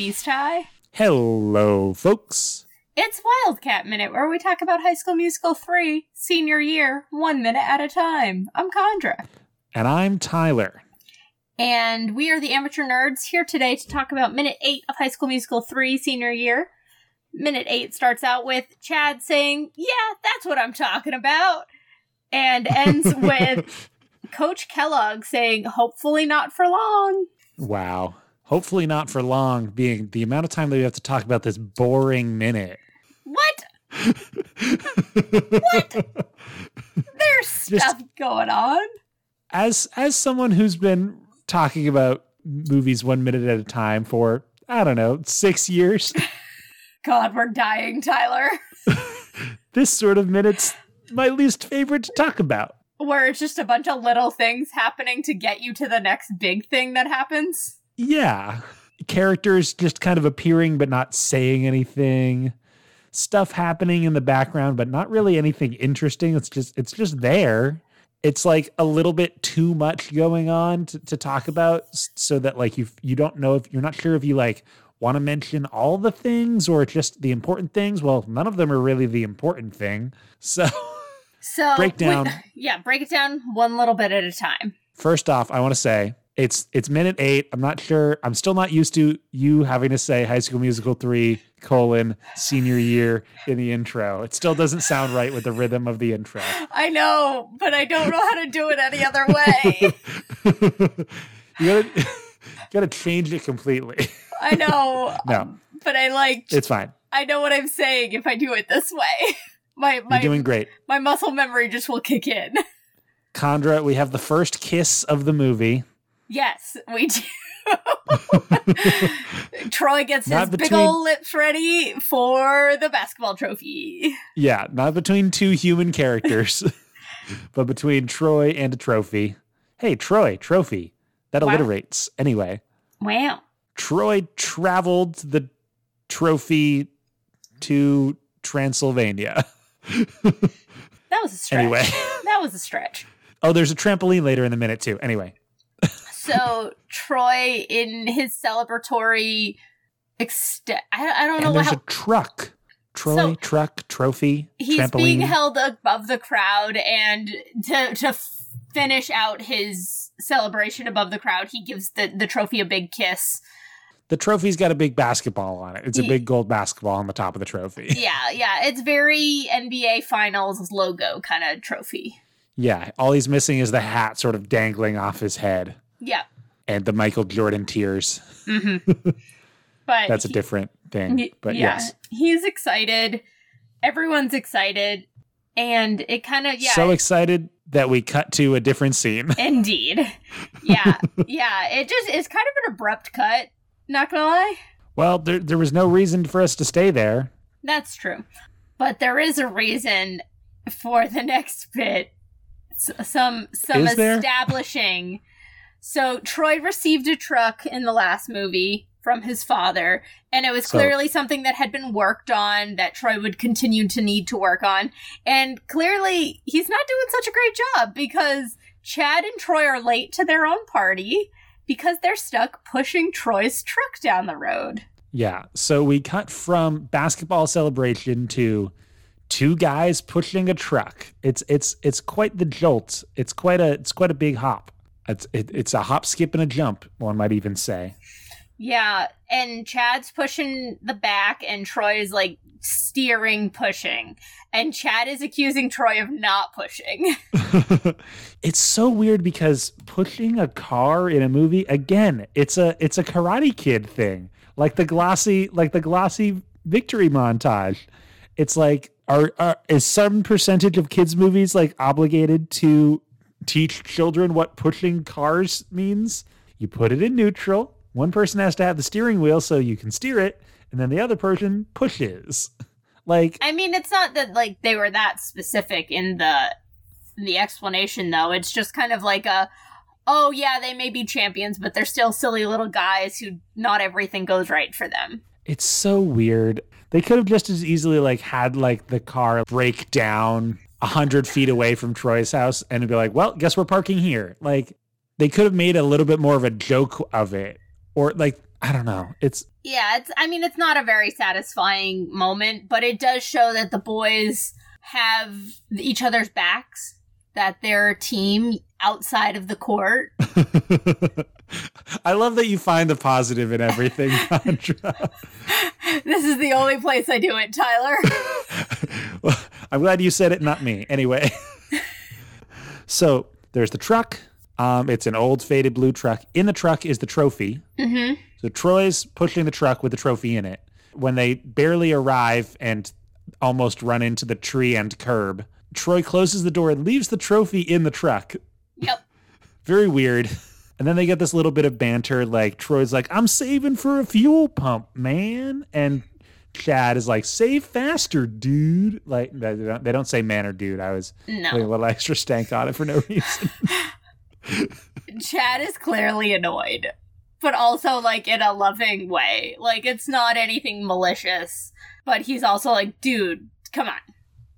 Beast High. Hello, folks. It's Wildcat Minute, where we talk about High School Musical 3, senior year, one minute at a time. I'm Chandra. And I'm Tyler. And we are the amateur nerds here today to talk about minute 8 of High School Musical 3, senior year. Minute 8 starts out with Chad saying, Yeah, that's what I'm talking about. And ends with Coach Kellogg saying, Hopefully not for long. Wow. Hopefully not for long, being the amount of time that we have to talk about this boring minute. What? what? There's stuff going on. As as someone who's been talking about movies one minute at a time for I don't know six years. God, we're dying, Tyler. this sort of minute's my least favorite to talk about. Where it's just a bunch of little things happening to get you to the next big thing that happens. Yeah. Characters just kind of appearing but not saying anything. Stuff happening in the background but not really anything interesting. It's just it's just there. It's like a little bit too much going on to, to talk about so that like you you don't know if you're not sure if you like want to mention all the things or just the important things. Well, none of them are really the important thing. So So break down. yeah, break it down one little bit at a time. First off, I want to say it's it's minute eight. I'm not sure. I'm still not used to you having to say High School Musical three colon senior year in the intro. It still doesn't sound right with the rhythm of the intro. I know, but I don't know how to do it any other way. you gotta gotta change it completely. I know. No, um, But I like it's fine. I know what I'm saying if I do it this way. My my You're doing great. my muscle memory just will kick in. Chandra, we have the first kiss of the movie. Yes, we do. Troy gets his Not big old lips ready for the basketball trophy. Yeah, not between two human characters, but between Troy and a trophy. Hey, Troy, trophy. That Wow. alliterates. Anyway. Wow. Troy traveled the trophy to Transylvania. That was a stretch. Anyway. that was a stretch. Oh, there's a trampoline later in the minute too. Anyway, So Troy, in his celebratory, ext- I, I don't know and what there's how a truck. Troy So- truck trophy he's trampoline. being held above the crowd, and to to finish out his celebration above the crowd, he gives the the trophy a big kiss. the trophy's got a big basketball on it. It's a big gold basketball on the top of the trophy. Yeah, yeah, it's very NBA Finals logo kind of trophy. yeah, all he's missing is the hat sort of dangling off his head Yeah. and the Michael Jordan tears. hmm but That's a different thing. But yeah, yes. he's excited. Everyone's excited, and it kind of yeah. So excited that we cut to a different scene. indeed, yeah, yeah. It just is kind of an abrupt cut. Not gonna lie, well, there there was no reason for us to stay there. that's true, but there is a reason for the next bit. S- some some Is establishing. So Troy received a truck in the last movie from his father, and it was So- clearly something that had been worked on that Troy would continue to need to work on. And clearly, he's not doing such a great job because Chad and Troy are late to their own party because they're stuck pushing Troy's truck down the road. Yeah. So we cut from basketball celebration to two guys pushing a truck. It's it's it's quite the jolt. It's quite a it's quite a big hop. It's it, it's a hop, skip, and a jump. One might even say. Yeah, and Chad's pushing the back, and Troy is like steering, pushing. And Chad is accusing Troy of not pushing. it's so weird because pushing a car in a movie again. It's a it's a Karate Kid thing, like the glossy like the glossy victory montage. It's like are, are is some percentage of kids movies like obligated to teach children what pushing cars means? You put it in neutral. One person has to have the steering wheel so you can steer it, and then the other person pushes. Like I mean, it's not that like they were that specific in the in the explanation, though. It's just kind of like a, oh yeah, they may be champions, but they're still silly little guys who not everything goes right for them. It's so weird. They could have just as easily like had like the car break down a hundred feet away from Troy's house and be like, "Well, guess we're parking here." Like they could have made a little bit more of a joke of it, or like I don't know. It's Yeah, it's I mean it's not a very satisfying moment, but it does show that the boys have each other's backs, that they're a team outside of the court. I love that you find the positive in everything, Chandra. this is the only place I do it, Tyler. well, I'm glad you said it, not me. Anyway, so there's the truck. Um, it's an old faded blue truck. In the truck is the trophy. hmm So Troy's pushing the truck with the trophy in it. When they barely arrive and almost run into the tree and curb, Troy closes the door and leaves the trophy in the truck. Yep. Very weird. And then they get this little bit of banter like Troy's like, I'm saving for a fuel pump, man. And Chad is like, save faster, dude. Like they don't, they don't say man or dude. I was putting a little extra stank on it for no reason. Chad is clearly annoyed, but also like in a loving way. Like it's not anything malicious, but he's also like, dude, come on.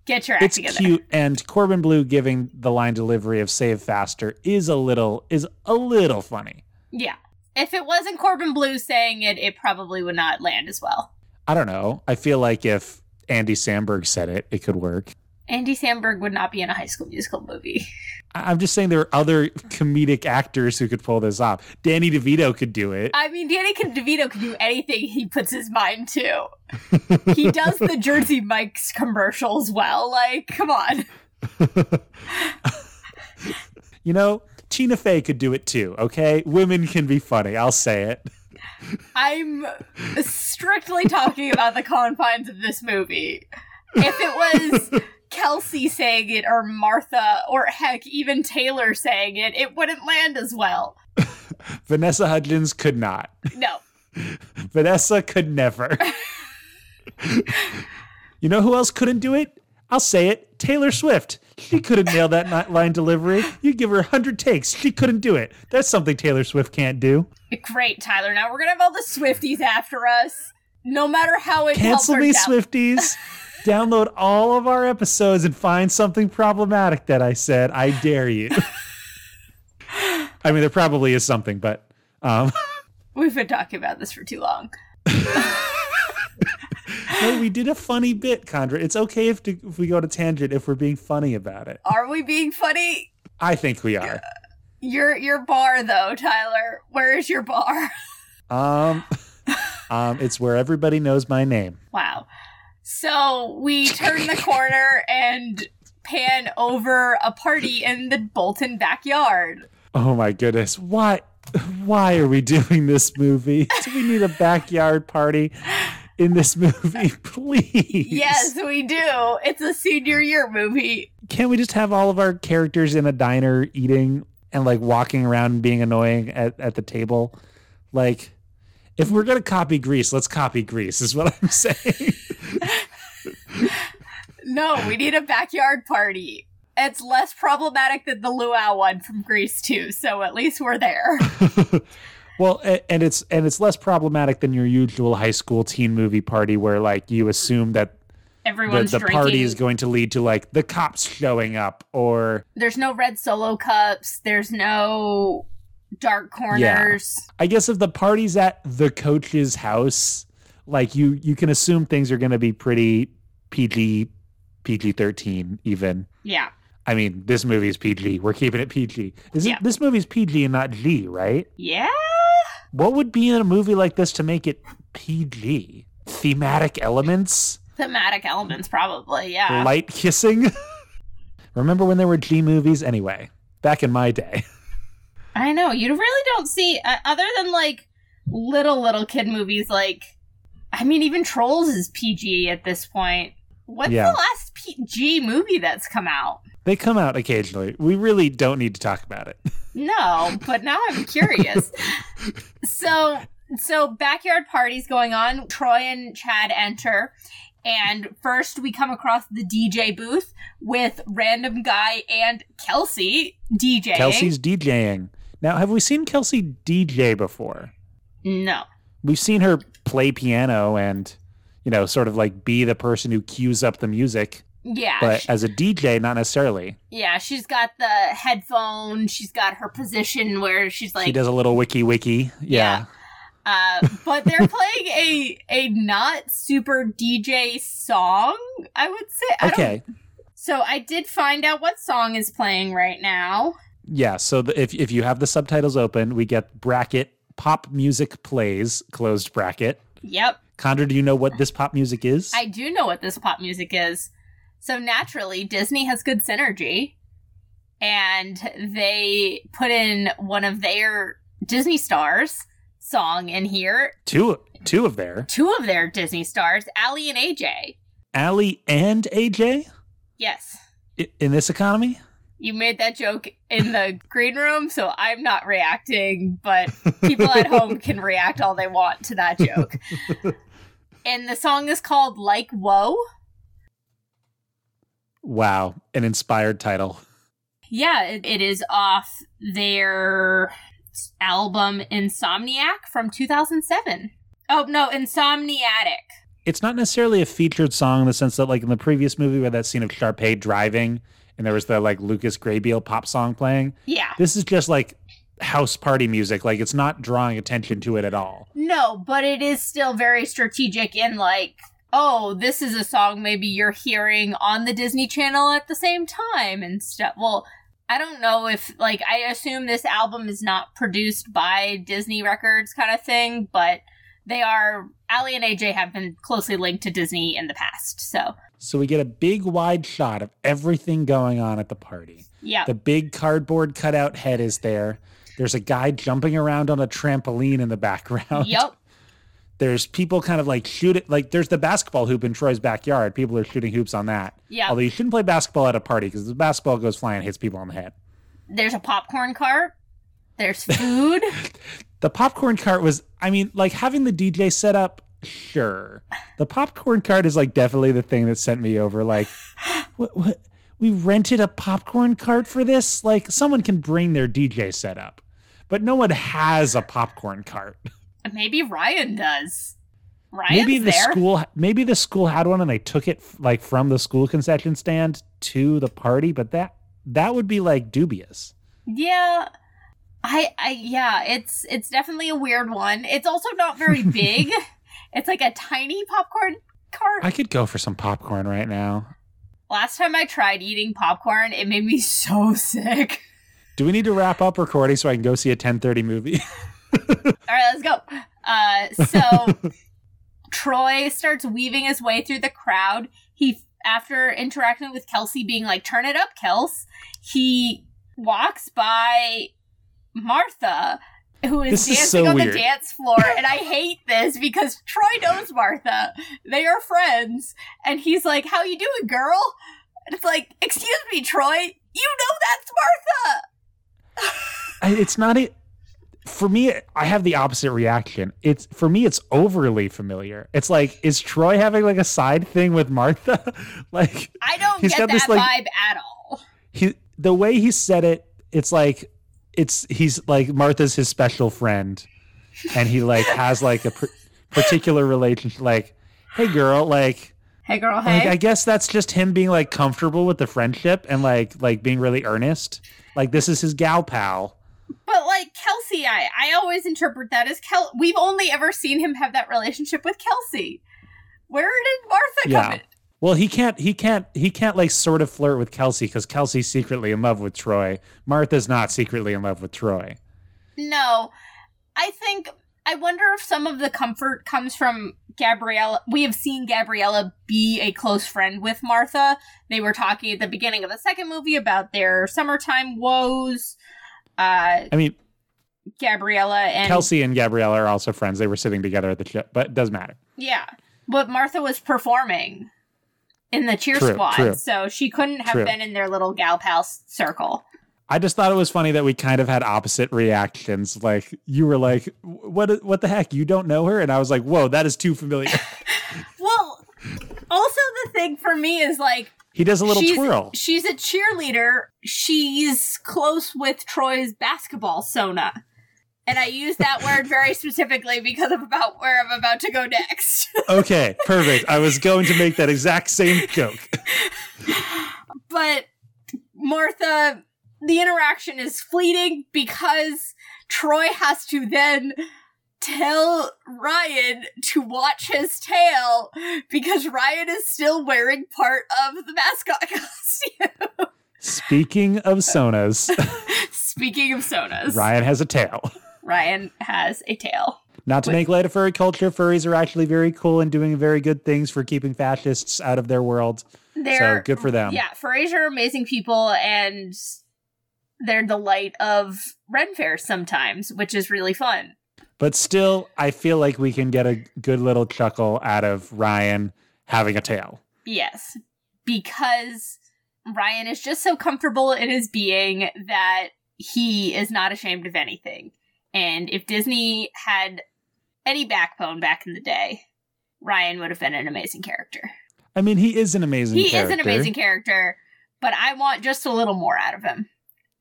Get your act it's together. cute and Corbin Bleu giving the line delivery of save faster is a little is a little funny. Yeah. If it wasn't Corbin Bleu saying it, it probably would not land as well. I don't know. I feel like if Andy Samberg said it, it could work. Andy Samberg would not be in a high school musical movie. I'm just saying there are other comedic actors who could pull this off. Danny DeVito could do it. I mean, Danny Can- DeVito can do anything he puts his mind to. He does the Jersey Mike's commercials well. Like, come on. You know, Tina Fey could do it too, okay? Women can be funny. I'll say it. I'm strictly talking about the confines of this movie. If it was Kelsey saying it or Martha or heck, even Taylor saying it, it wouldn't land as well. Vanessa Hudgens could not. No. Vanessa could never. you know who else couldn't do it? I'll say it. Taylor Swift. She couldn't nail that line delivery. You give her a hundred takes. She couldn't do it. That's something Taylor Swift can't do. Great, Tyler. Now we're gonna have all the Swifties after us. No matter how it Cancel me, Swifties. Download all of our episodes and find something problematic that I said. I dare you. I mean, there probably is something, but um, We've been talking about this for too long. no, we did a funny bit, Chandra. It's okay if, to, if we go to tangent if we're being funny about it. Are we being funny? I think we are. Your your bar though, Tyler. Where is your bar? Um, um, it's where everybody knows my name. Wow. So we turn the corner and pan over a party in the Bolton backyard. Oh my goodness, why? Why are we doing this movie? Do we need a backyard party in this movie, please? Yes, we do. It's a senior year movie. Can't we just have all of our characters in a diner eating and like walking around and being annoying at, at the table? Like, if we're gonna copy Grease, let's copy Grease. Is what I'm saying. No, we need a backyard party. It's less problematic than the luau one from Grease too, so at least we're there. Well, and it's and it's less problematic than your usual high school teen movie party where like you assume that the, Everyone's the drinking. party is going to lead to like the cops showing up or There's no red solo cups. There's no dark corners. I guess if the party's at the coach's house, like you you can assume things are going to be pretty PG PG 13 even. Yeah. I mean, this movie is PG. We're keeping it PG. Is Yeah. it this movie's PG and not G, right? Yeah. What would be in a movie like this to make it PG? Thematic elements? Thematic elements, probably. Yeah. light kissing. Remember when there were G movies? Anyway, back in my day. I know. You really don't see, uh, other than like little, little kid movies, like, I mean, even Trolls is PG at this point. What's Yeah. the last PG movie that's come out? They come out occasionally. We really don't need to talk about it. No, but now I'm curious. so, so backyard parties going on. Troy and Chad enter, and first we come across the DJ booth with random guy and Kelsey DJing. Kelsey's DJing. Now, have we seen Kelsey DJ before? no. We've seen her play piano and, you know, sort of like be the person who cues up the music, Yeah, but sh- as a DJ, not necessarily. yeah. She's got the headphone. She's got her position where she's like she does a little wiki wiki. Yeah. Uh, but they're playing a a not super DJ song. I would say. I Okay. So I did find out what song is playing right now. Yeah. So the, if if you have the subtitles open, we get bracket pop music plays closed bracket. Yep, Chandra, do you know what this pop music is? I do know what this pop music is. So naturally, Disney has good synergy, and they put in one of their Disney stars song in here. two two of their. Two of their Disney stars, Aly and AJ. Aly and AJ Yes. I- in this economy. You made that joke in the green room, so I'm not reacting, but people at home can react all they want to that joke. and the song is called Like Whoa. Wow, an inspired title. Yeah, it, it is off their album Insomniac from 2007. Oh, no, Insomniatic. It's not necessarily a featured song in the sense that, like in the previous movie, where that scene of Sharpay driving and there was the like Lucas Grabeel pop song playing. Yeah. This is just like house party music. Like it's not drawing attention to it at all. No, but it is still very strategic in like, oh, this is a song maybe you're hearing on the Disney Channel at the same time and stuff. Well, I don't know if like I assume this album is not produced by Disney Records kind of thing, but they are Aly and AJ have been closely linked to Disney in the past. So, So we get a big wide shot of everything going on at the party. yeah. The big cardboard cutout head is there. There's a guy jumping around on a trampoline in the background. yep. There's people kind of like shooting, like there's the basketball hoop in Troy's backyard. People are shooting hoops on that. Yeah. Although you shouldn't play basketball at a party because the basketball goes flying and hits people on the head. There's a popcorn cart. There's food. The popcorn cart was, I mean, like having the DJ set up, sure. The popcorn cart is like definitely the thing that sent me over. Like, what, what? We rented a popcorn cart for this? Like, someone can bring their DJ set up, but no one has a popcorn cart. maybe Ryan does. Ryan's maybe the there. school, maybe the school had one and they took it like from the school concession stand to the party, but that that would be like dubious. Yeah. I I yeah, it's it's definitely a weird one. It's also not very big. It's like a tiny popcorn cart. I could go for some popcorn right now. Last time I tried eating popcorn, it made me so sick. Do we need to wrap up recording so I can go see a 10:30 movie? All right, let's go. Uh so Troy starts weaving his way through the crowd. He after interacting with Kelsey being like, "Turn it up, Kels." He walks by Martha, who is This is dancing so on the dance floor, and I hate this because Troy knows Martha. They are friends, and he's like, "How you doing, girl?" And it's like, "Excuse me, Troy, you know that's Martha." It's not it for me i have the opposite reaction it's for me it's overly familiar it's like is troy having like a side thing with martha like I don't He's get got that this, like- vibe at all. he the way he said it it's like it's he's like martha's his special friend and he like has like a pr- particular relationship like hey girl like Hey, girl, like hey. i guess that's just him being like comfortable with the friendship and like like being really earnest like this is his gal pal But like Kelsey, I I always interpret that as Kel. We've only ever seen him have that relationship with Kelsey. Where did Martha come Yeah. in? Well, he can't. He can't. He can't like sort of flirt with Kelsey because Kelsey's secretly in love with Troy. Martha's not secretly in love with Troy. No, I think I wonder if some of the comfort comes from Gabriella. We have seen Gabriella be a close friend with Martha. They were talking at the beginning of the second movie about their summertime woes. Uh, I mean, Gabriella and Kelsey and Gabriella are also friends. They were sitting together at the show, but it doesn't matter. Yeah. But Martha was performing in the cheer True, squad, true. so she couldn't have True. been in their little gal pal circle. I just thought it was funny that we kind of had opposite reactions. Like you were like, "What? What the heck? You don't know her?" And I was like, "Whoa, that is too familiar." Well, also the thing for me is like he does a little she's, twirl. She's a cheerleader. She's close with Troy's basketball sona. And I use that word very specifically because of about where I'm about to go next. Okay, perfect. I was going to make that exact same joke. but Martha, the interaction is fleeting because Troy has to then tell Ryan to watch his tail because Ryan is still wearing part of the mascot costume. Speaking of sonas, Speaking of sonas, Ryan has a tail. Ryan has a tail. Not to Wait. make light of furry culture, furries are actually very cool and doing very good things for keeping fascists out of their world. They're so good for them. Yeah, furries are amazing people and they're the light of Ren fairs sometimes, which is really fun. But still, I feel like we can get a good little chuckle out of Ryan having a tail. Yes, because Ryan is just so comfortable in his being that he is not ashamed of anything. And if Disney had any backbone back in the day, Ryan would have been an amazing character. I mean, he is an amazing He character. is an amazing character, but I want just a little more out of him.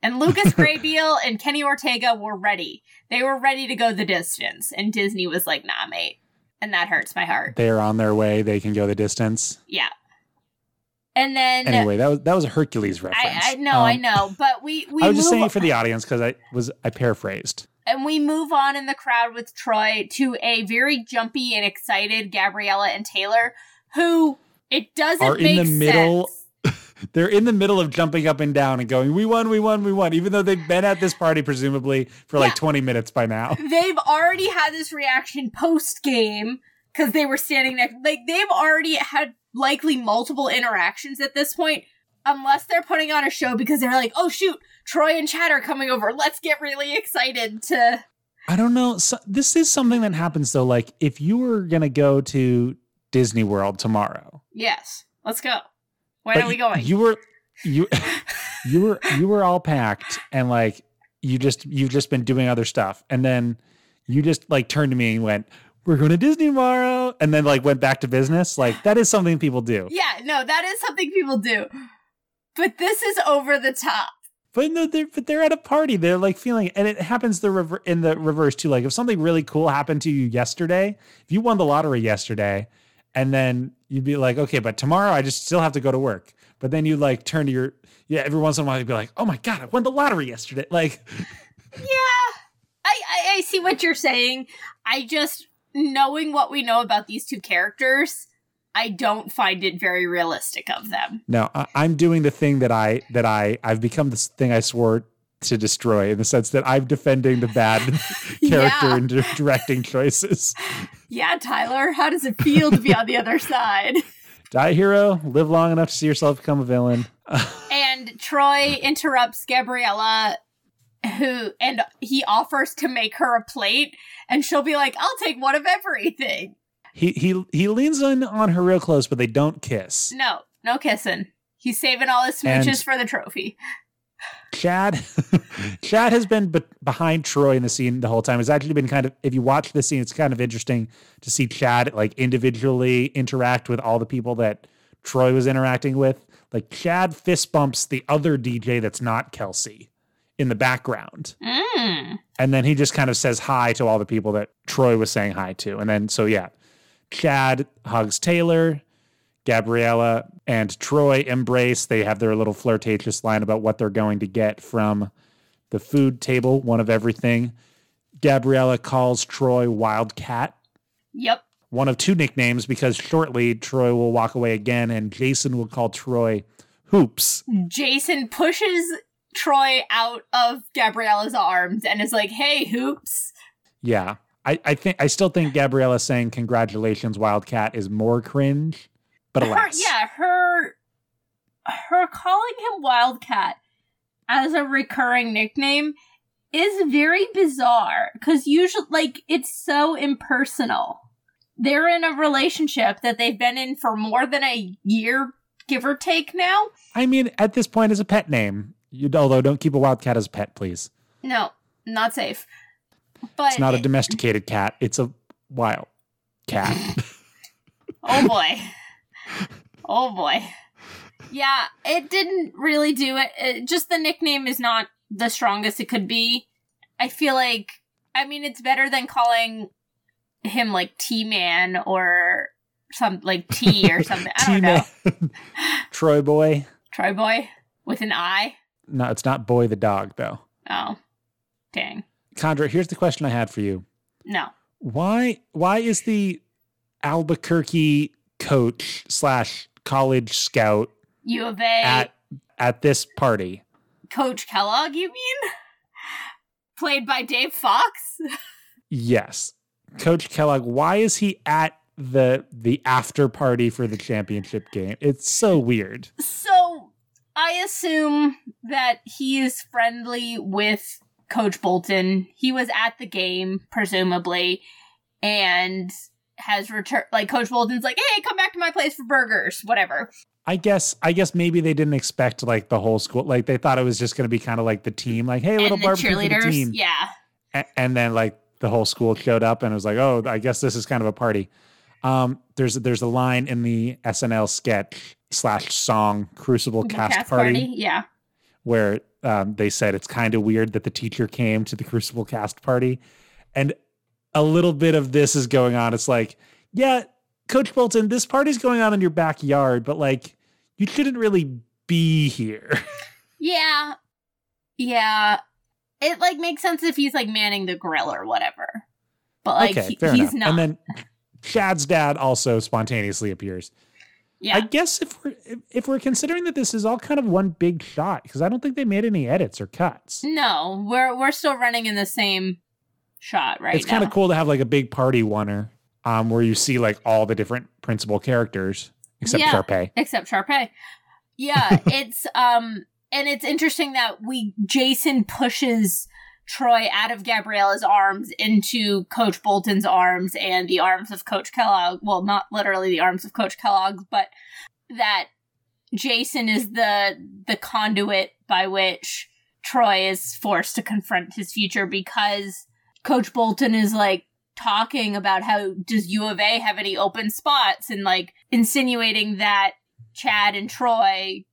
And Lucas Grabeel and Kenny Ortega were ready. They were ready to go the distance, and Disney was like, "Nah, mate," and that hurts my heart. They are on their way. They can go the distance. Yeah. And then Anyway, that was that was a Hercules reference. I, I know, I Um, know, but we we I was just saying for the audience because I was I paraphrased. And we move on in the crowd with Troy to a very jumpy and excited Gabriella and Taylor, who it doesn't Are in make the middle-. They're in the middle of jumping up and down and going, "We won, we won, we won," even though they've been at this party presumably for like 20 minutes by now. They've already had this reaction post game because they were standing next. Like they've already had likely multiple interactions at this point. Unless they're putting on a show because they're like, oh shoot, Troy and Chad are coming over. Let's get really excited to. I don't know. So, this is something that happens though. Like if you were gonna go to Disney World tomorrow, Yes, let's go. When but are we going? You were you you were you were all packed and like you just you've just been doing other stuff and then you just like turned to me and went, "We're going to Disney tomorrow," and then like went back to business. Like that is something people do. Yeah, no, that is something people do. But this is over the top. But no, they're but they're at a party. They're like feeling, and it happens the rever- in the reverse too. Like if something really cool happened to you yesterday, if you won the lottery yesterday, and then you'd be like, okay, but tomorrow I just still have to go to work. But then you like turn to your yeah. Every once in a while you'd be like, oh my god, I won the lottery yesterday. Like Yeah, I, I, I see what you're saying. I just, knowing what we know about these two characters, I don't find it very realistic of them. no, I, I'm doing the thing that I that I I've become this thing I swore to destroy in the sense that I'm defending the bad character Yeah. and di- directing choices. Yeah, Tyler, how does it feel to be on the other side? Die hero, live long enough to see yourself become a villain. And Troy interrupts Gabriella, who, and he offers to make her a plate, and she'll be like, I'll take one of everything. He he he leans in on her real close, but they don't kiss. No, no kissing. He's saving all his And- smooches for the trophy. Chad, Chad has been be- behind Troy in the scene the whole time. It's actually been kind of, if you watch the scene, it's kind of interesting to see Chad like individually interact with all the people that Troy was interacting with. Like Chad fist bumps the other DJ that's not Kelsey in the background. Mm. And then he just kind of says hi to all the people that Troy was saying hi to. And then, so yeah, Chad hugs Taylor, Gabriella, and Troy embrace. They have their little flirtatious line about what they're going to get from the food table, one of everything. Gabriella calls Troy Wildcat, Yep. one of two nicknames, because shortly Troy will walk away again and Jason will call Troy Hoops. Jason pushes Troy out of Gabriella's arms and is like, hey, hoops. Yeah. I, I think I still think Gabriella saying congratulations Wildcat is more cringe, but Her, alas. yeah, her her calling him Wildcat as a recurring nickname is very bizarre because usually, like, it's so impersonal. They're in a relationship that they've been in for more than a year, give or take now. I mean, at this point, as a pet name. You, although, don't keep a wildcat as a pet, please. No, not safe. But It's not a domesticated cat. It's a wild cat. Oh boy. oh boy. Yeah, it didn't really do it. it. Just the nickname is not the strongest it could be. I feel like, I mean, it's better than calling him like T Man or some like T or something. I don't know. Troy boy. Troy Boy with an I. No, it's not boy the dog though. Oh, dang. Chandra, here's the question I had for you. No. Why why is the Albuquerque coach slash college scout U of A. at at this party? Coach Kellogg, you mean? Played by Dave Fox? Yes. Coach Kellogg, why is he at the the after party for the championship game? It's so weird. So I assume that he is friendly with Coach Bolton. He was at the game, presumably, and has returned. Like Coach Bolton's like, "Hey, come back to my place for burgers, whatever." I guess I guess maybe they didn't expect like the whole school like they thought it was just going to be kind of like the team like hey little barbecue for the cheerleaders, team yeah, A- and then like the whole school showed up and it was like oh I guess this is kind of a party. Um, there's there's a line in the SNL sketch slash song Crucible The Cast, party, yeah. where um, they said it's kind of weird that the teacher came to the Crucible Cast party, and a little bit of this is going on. It's like yeah, Coach Bolton, this party's going on in your backyard, but like you shouldn't really be here. Yeah. Yeah. It like makes sense if he's like manning the grill or whatever. But like okay, he- fair he's enough. not. And then Chad's dad also spontaneously appears. Yeah. I guess if we're if, we're considering that this is all kind of one big shot, because I don't think they made any edits or cuts. no, we're we're still running in the same shot right it's kind of cool to have like a big party oneer, um, where you see like all the different principal characters except Yeah. Sharpay. Except Sharpay. Yeah, it's um and it's interesting that we Jason pushes Troy out of Gabriella's arms into Coach Bolton's arms and the arms of Coach Kellogg. Well, not literally the arms of Coach Kellogg, but that Jason is the the conduit by which Troy is forced to confront his future because Coach Bolton is like talking about how does U of A have any open spots and like insinuating that Chad and Troy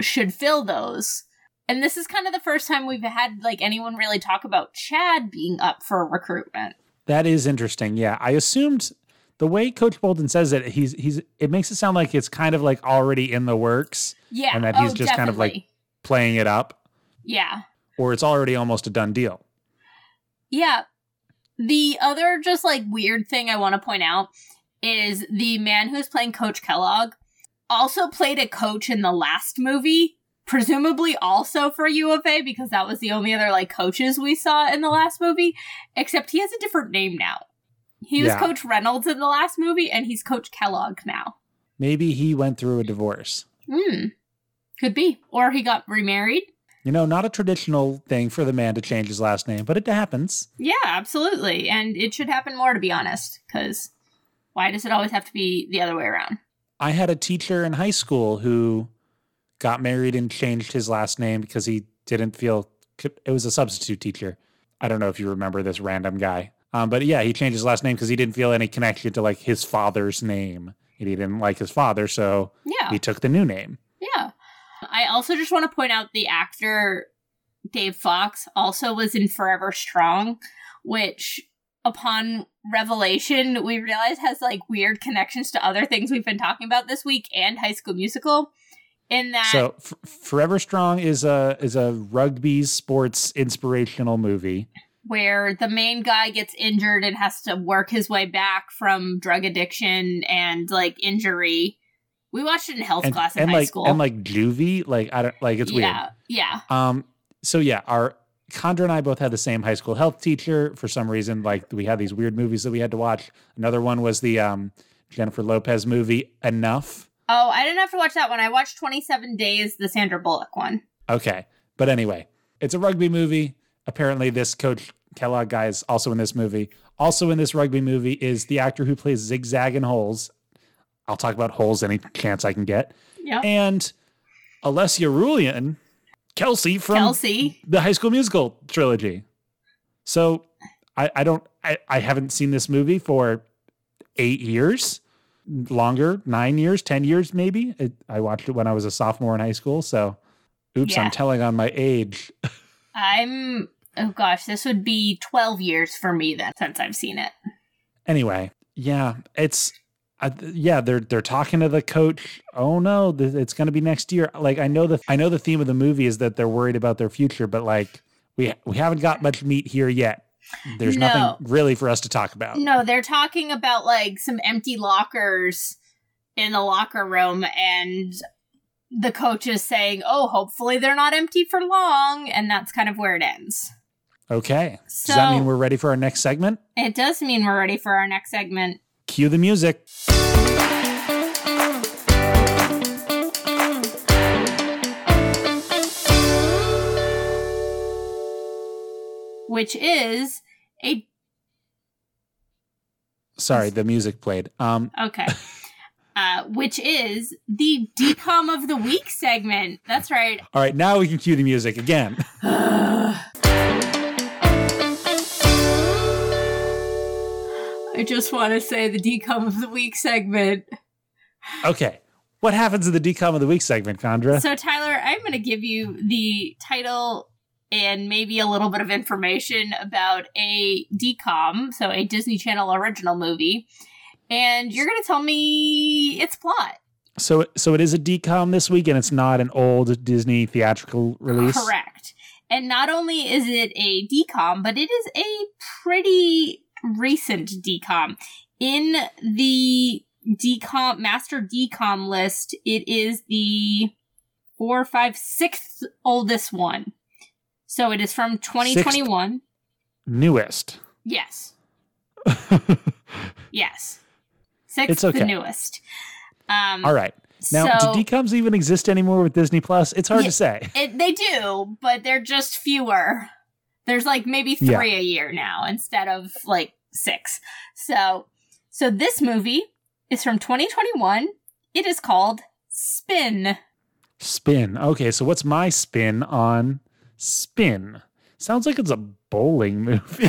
should fill those. And this is kind of the first time we've had like anyone really talk about Chad being up for recruitment. That is interesting. Yeah, I assumed the way Coach Bolton says it, he's he's it makes it sound like it's kind of like already in the works, Yeah. And that he's oh, just kind of, like, playing it up, Yeah. or it's already almost a done deal. Yeah. The other just like weird thing I want to point out is the man who's playing Coach Kellogg also played a coach in the last movie, presumably also for U of A because that was the only other like coaches we saw in the last movie, except he has a different name now. He was Yeah. Coach Reynolds in the last movie and he's Coach Kellogg now. Maybe he went through a divorce. Hmm. Could be. Or he got remarried. You know, not a traditional thing for the man to change his last name, but it happens. Yeah, absolutely. And it should happen more to be honest, because why does it always have to be the other way around? I had a teacher in high school who got married and changed his last name because he didn't feel it was a substitute teacher. I don't know if you remember this random guy. Um, but yeah, he changed his last name because he didn't feel any connection to like his father's name. And he didn't like his father, so Yeah. he took the new name. Yeah. I also just want to point out the actor Dave Fox also was in Forever Strong, which upon revelation we realize has like weird connections to other things we've been talking about this week and High School Musical. In that So F- Forever Strong is a is a rugby sports inspirational movie. where the main guy gets injured and has to work his way back from drug addiction and like injury. We watched it in health And, class in and high like school. and like juvie, like I don't like it's weird. yeah, yeah. Um, so yeah, our Chandra and I both had the same high school health teacher. For some reason, like we had these weird movies that we had to watch. Another one was the um, Jennifer Lopez movie Enough. Oh, I didn't have to watch that one. I watched 27 Days, the Sandra Bullock one. Okay, but anyway, it's a rugby movie. Apparently, this Coach Kellogg guy is also in this movie. Also in this rugby movie is the actor who plays Zigzag and Holes. I'll talk about Holes any chance I can get. Yeah. And Olesya Rulin, Kelsey from Kelsey. the High School Musical trilogy. So I, I don't I, I haven't seen this movie for eight years, longer, nine years, ten years maybe. It, I watched it when I was a sophomore in high school. So, oops, Yeah. I'm telling on my age. I'm oh gosh, this would be 12 years for me then since I've seen it. Anyway, yeah, it's uh, yeah they're they're talking to the coach. Oh no, th- it's going to be next year. Like I know the I know the theme of the movie is that they're worried about their future, but like we we haven't got much meat here yet. There's No. nothing really for us to talk about. No, they're talking about like some empty lockers in the locker room, and the coach is saying, "Oh, hopefully they're not empty for long," and that's kind of where it ends. Okay. Does that mean we're ready for our next segment? it does mean we're ready for our next segment. Cue the music. Which is a Sorry, the music played. Um, okay. Uh, which is the DCOM of the week segment. That's right. all right, now we can cue the music again. I just want to say the DCOM of the week segment. Okay. What happens in the DCOM of the week segment, Chandra? So, Tyler, I'm going to give you the title and maybe a little bit of information about a DCOM, so a Disney Channel original movie, and you're going to tell me its plot. So, so it is a DCOM this week, and it's not an old Disney theatrical release. Correct. And not only is it a DCOM, but it is a pretty recent DCOM. In the DCOM master DCOM list, it is the four, five, sixth oldest one. So it is from 2021. Newest. Yes. Yes. Sixth, It's okay. the newest. Um, All right. Now, so do DCOMs even exist anymore with Disney Plus? It's hard Yeah. to say. it, they do, but they're just fewer. There's like maybe Yeah. three a year now instead of like six. So, so this movie is from 2021. It is called Spin. Spin. Okay, so what's my spin on Spin? Sounds like it's a bowling movie.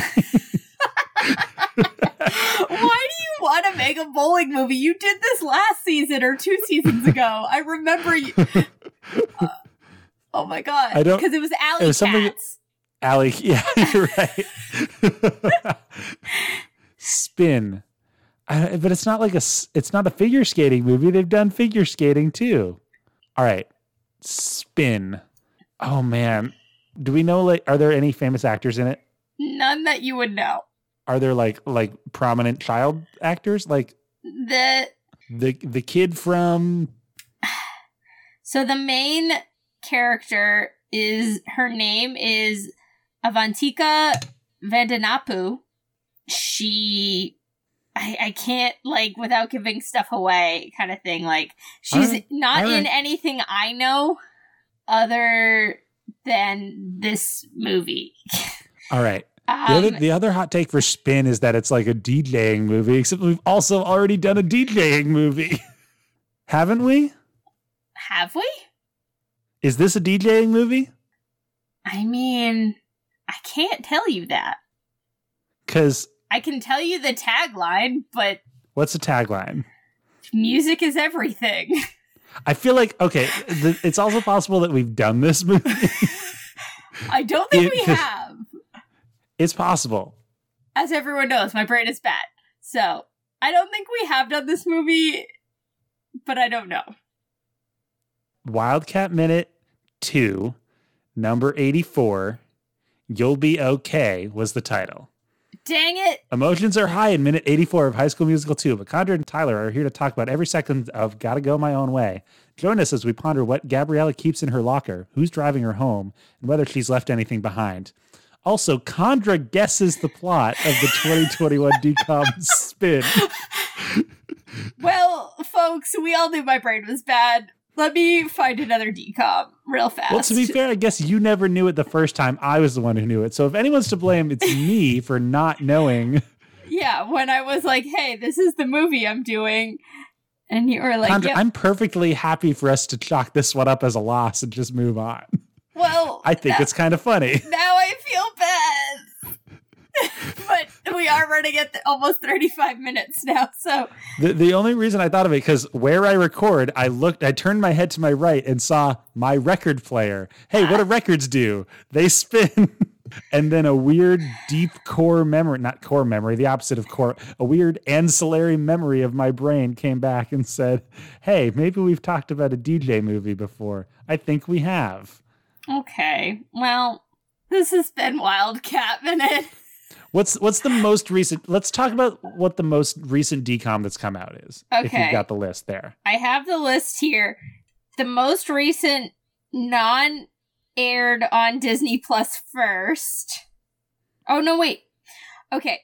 Why do you want to make a bowling movie? You did this last season or two seasons ago. I remember you. Uh, oh my god! I don't- because it was Alley it was Cats. Allie, yeah, you're right. Spin. I, but it's not like a. it's not a figure skating movie. They've done figure skating too. All right. Spin. Oh man. Do we know like are there any famous actors in it? None that you would know. Are there like like prominent child actors like The the the kid from So the main character is her name is Avantika Vandanapu. She I, I can't like without giving stuff away kind of thing. Like she's Alright, not in anything I know other than this movie. All right. The, Um, other, the other hot take for Spin is that it's like a DJing movie, except we've also already done a DJing movie. Haven't we? have we? Is this a DJing movie? I mean, I can't tell you that. Because I can tell you the tagline, but what's the tagline? music is everything. I feel like, okay, the, it's also possible that we've done this movie. I don't think we have. it's possible. As everyone knows, my brain is bad. So, I don't think we have done this movie, but I don't know. Wildcat Minute 2, number 84, You'll Be Okay was the title. Dang it. Emotions are high in minute 84 of High School Musical 2, but Chandra and Tyler are here to talk about every second of Gotta Go My Own Way. Join us as we ponder what Gabriella keeps in her locker, who's driving her home, and whether she's left anything behind. Also, Chandra guesses the plot of the 2021 DCOM spin. Well, folks, we all knew my brain was bad. Let me find another DCOM real fast. Well, to be fair, I guess you never knew it the first time. I was the one who knew it. So if anyone's to blame, it's me for not knowing. yeah, when I was like, hey, this is the movie I'm doing. And you were like, yep. I'm perfectly happy for us to chalk this one up as a loss and just move on. well, I think now, it's kind of funny. now I feel bad. but we are running at the, almost 35 minutes now, so The, the only reason I thought of it because where I record, I looked, I turned my head to my right and saw my record player. Hey, what do records do? They spin. and then a weird deep core memory, not core memory, the opposite of core, a weird ancillary memory of my brain came back and said, Hey, maybe we've talked about a DJ movie before. I think we have. okay. Well, this has been Wildcat Minute. What's what's the most recent? Let's talk about what the most recent DCOM that's come out is. If Okay. you've got the list there. I have the list here. The most recent non aired on Disney Plus first. Oh, no, wait. Okay.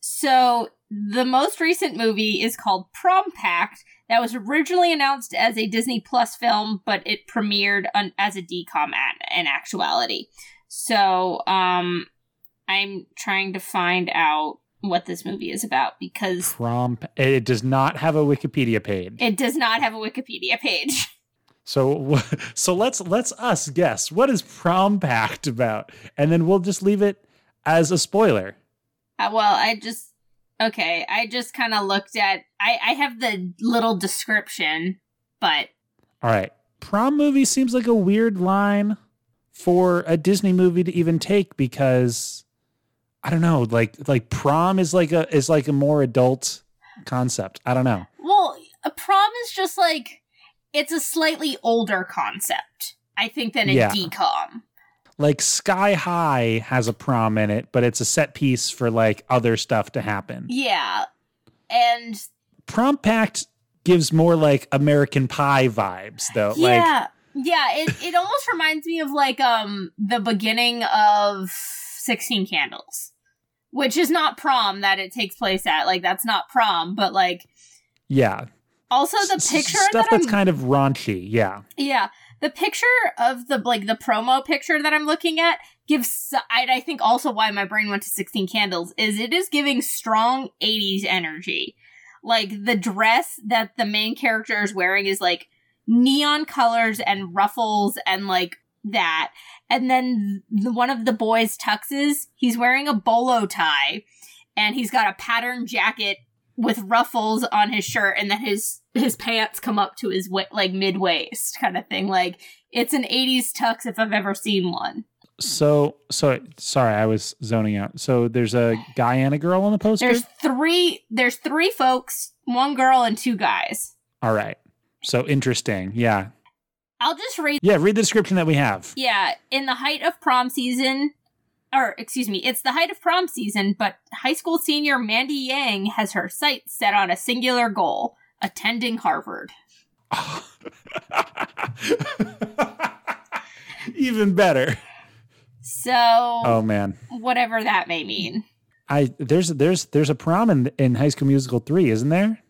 So the most recent movie is called Prom Pact. That was originally announced as a Disney Plus film, but it premiered on, as a DCOM at, in actuality. So, um, I'm trying to find out what this movie is about because Prom. It does not have a Wikipedia page. it does not have a Wikipedia page. So so let's let's us guess what is Prom Pact about, and then we'll just leave it as a spoiler. Uh, well, I just okay. I just kind of looked at. I I have the little description, but All right, prom movie seems like a weird line for a Disney movie to even take because I don't know, like like prom is like a is like a more adult concept. I don't know. well, a prom is just like it's a slightly older concept. I think than a Yeah. DCOM. Like Sky High has a prom in it, but it's a set piece for like other stuff to happen. Yeah, and Prom Pact gives more like American Pie vibes though. Like yeah, yeah. It it almost reminds me of like um the beginning of Sixteen Candles, which is not prom that it takes place at. Like that's not prom, but like yeah. also the S- picture stuff that that's I'm kind of raunchy. Yeah. Yeah, the picture of the like the promo picture that I'm looking at gives I, I think also why my brain went to 16 candles is it is giving strong 80s energy. Like the dress that the main character is wearing is like neon colors and ruffles and like that. And then the, one of the boys tuxes, he's wearing a bolo tie and he's got a patterned jacket with ruffles on his shirt and then his his pants come up to his wa- like mid waist kind of thing like it's an 80s tux if i've ever seen one So so sorry, I was zoning out. So there's a guy and a girl on the poster. there's three there's three folks one girl and two guys All right. So interesting. Yeah. I'll just read Yeah. Read the description that we have. yeah in the height of prom season or excuse me it's the height of prom season but high school senior mandy yang has her sights set on a singular goal attending harvard Even better. so Oh man. whatever that may mean I there's there's there's a prom in in High School Musical three, isn't there?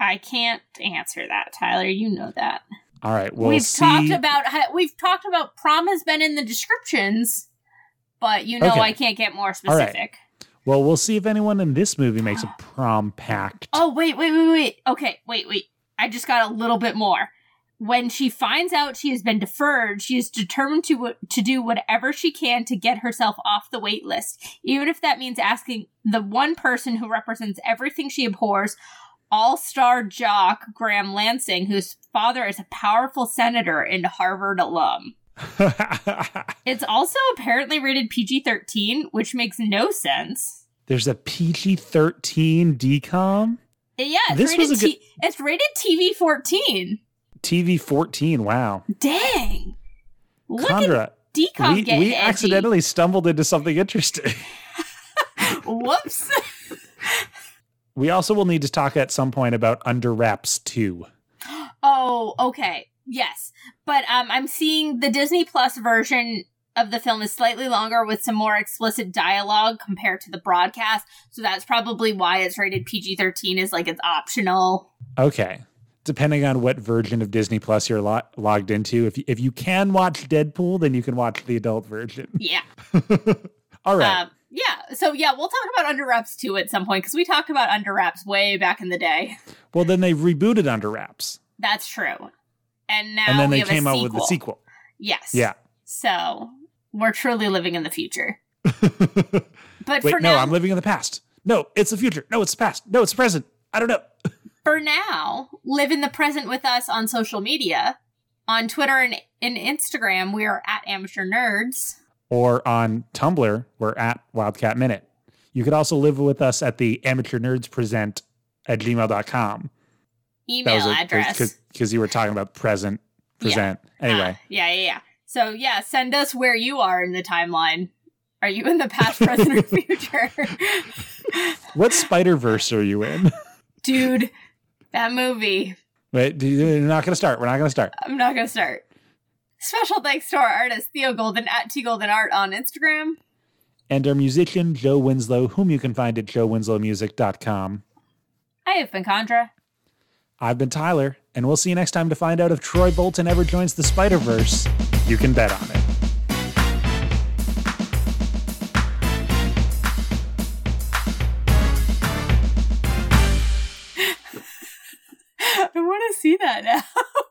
I can't answer that, Tyler. You know that. All right. We'll we've see. talked about we've talked about prom has been in the descriptions, but you know Okay. I can't get more right. specific. well, we'll see if anyone in this movie makes a prom pact. Oh wait, wait, wait, wait. Okay, wait, wait. I just got a little bit more. When she finds out she has been deferred, she is determined to to do whatever she can to get herself off the wait list, even if that means asking the one person who represents everything she abhors, all-star jock Graham Lansing, whose father is a powerful senator and Harvard alum. It's also apparently rated PG-13, which makes no sense. There's a PG thirteen DCOM. Yeah, it's This rated was a T- it's rated TV 14. TV fourteen. Wow. Dang. Look Chandra, at DCOM we, we accidentally stumbled into something interesting. Whoops. we also will need to talk at some point about Under Wraps 2. oh, okay. Yes. But um I'm seeing the Disney Plus version of the film is slightly longer with some more explicit dialogue compared to the broadcast. So that's probably why it's rated PG-13 is like it's optional. Okay. Depending on what version of Disney Plus you're lo- logged into, if you, if you can watch Deadpool, then you can watch the adult version. Yeah. All right. Um, yeah. So yeah, we'll talk about Under Wraps too at some point because we talked about Under Wraps way back in the day. well, then they rebooted Under Wraps, That's true. And now and then they came out with the sequel. Yes. Yeah. So we're truly living in the future. But Wait, for no, now, I'm living in the past. No, it's the future. No, it's the past. No, it's the present. I don't know. for now, live in the present with us on social media. On Twitter and, and Instagram, we are at Amateur Nerds. Or on Tumblr, we're at Wildcat Minute. You could also live with us at the Amateur Nerds Present at gmail.com. Email address. Because you were talking about present, Yeah. present. Anyway. Uh, yeah, yeah, yeah. So yeah, send us where you are in the timeline Are you in the past, present, or future? What Spider Verse are you in? Dude, that movie. Wait, you- we're not going to start. We're not going to start. I'm not gonna start. Special thanks to our artist Theo Golden at T Golden Art on Instagram. And our musician Joe Winslow, whom you can find at joewinslowmusic.com. I have been Chandra. I've been Tyler, and we'll see you next time to find out if Troy Bolton ever joins the Spider Verse. You can bet on it. I want to see that now.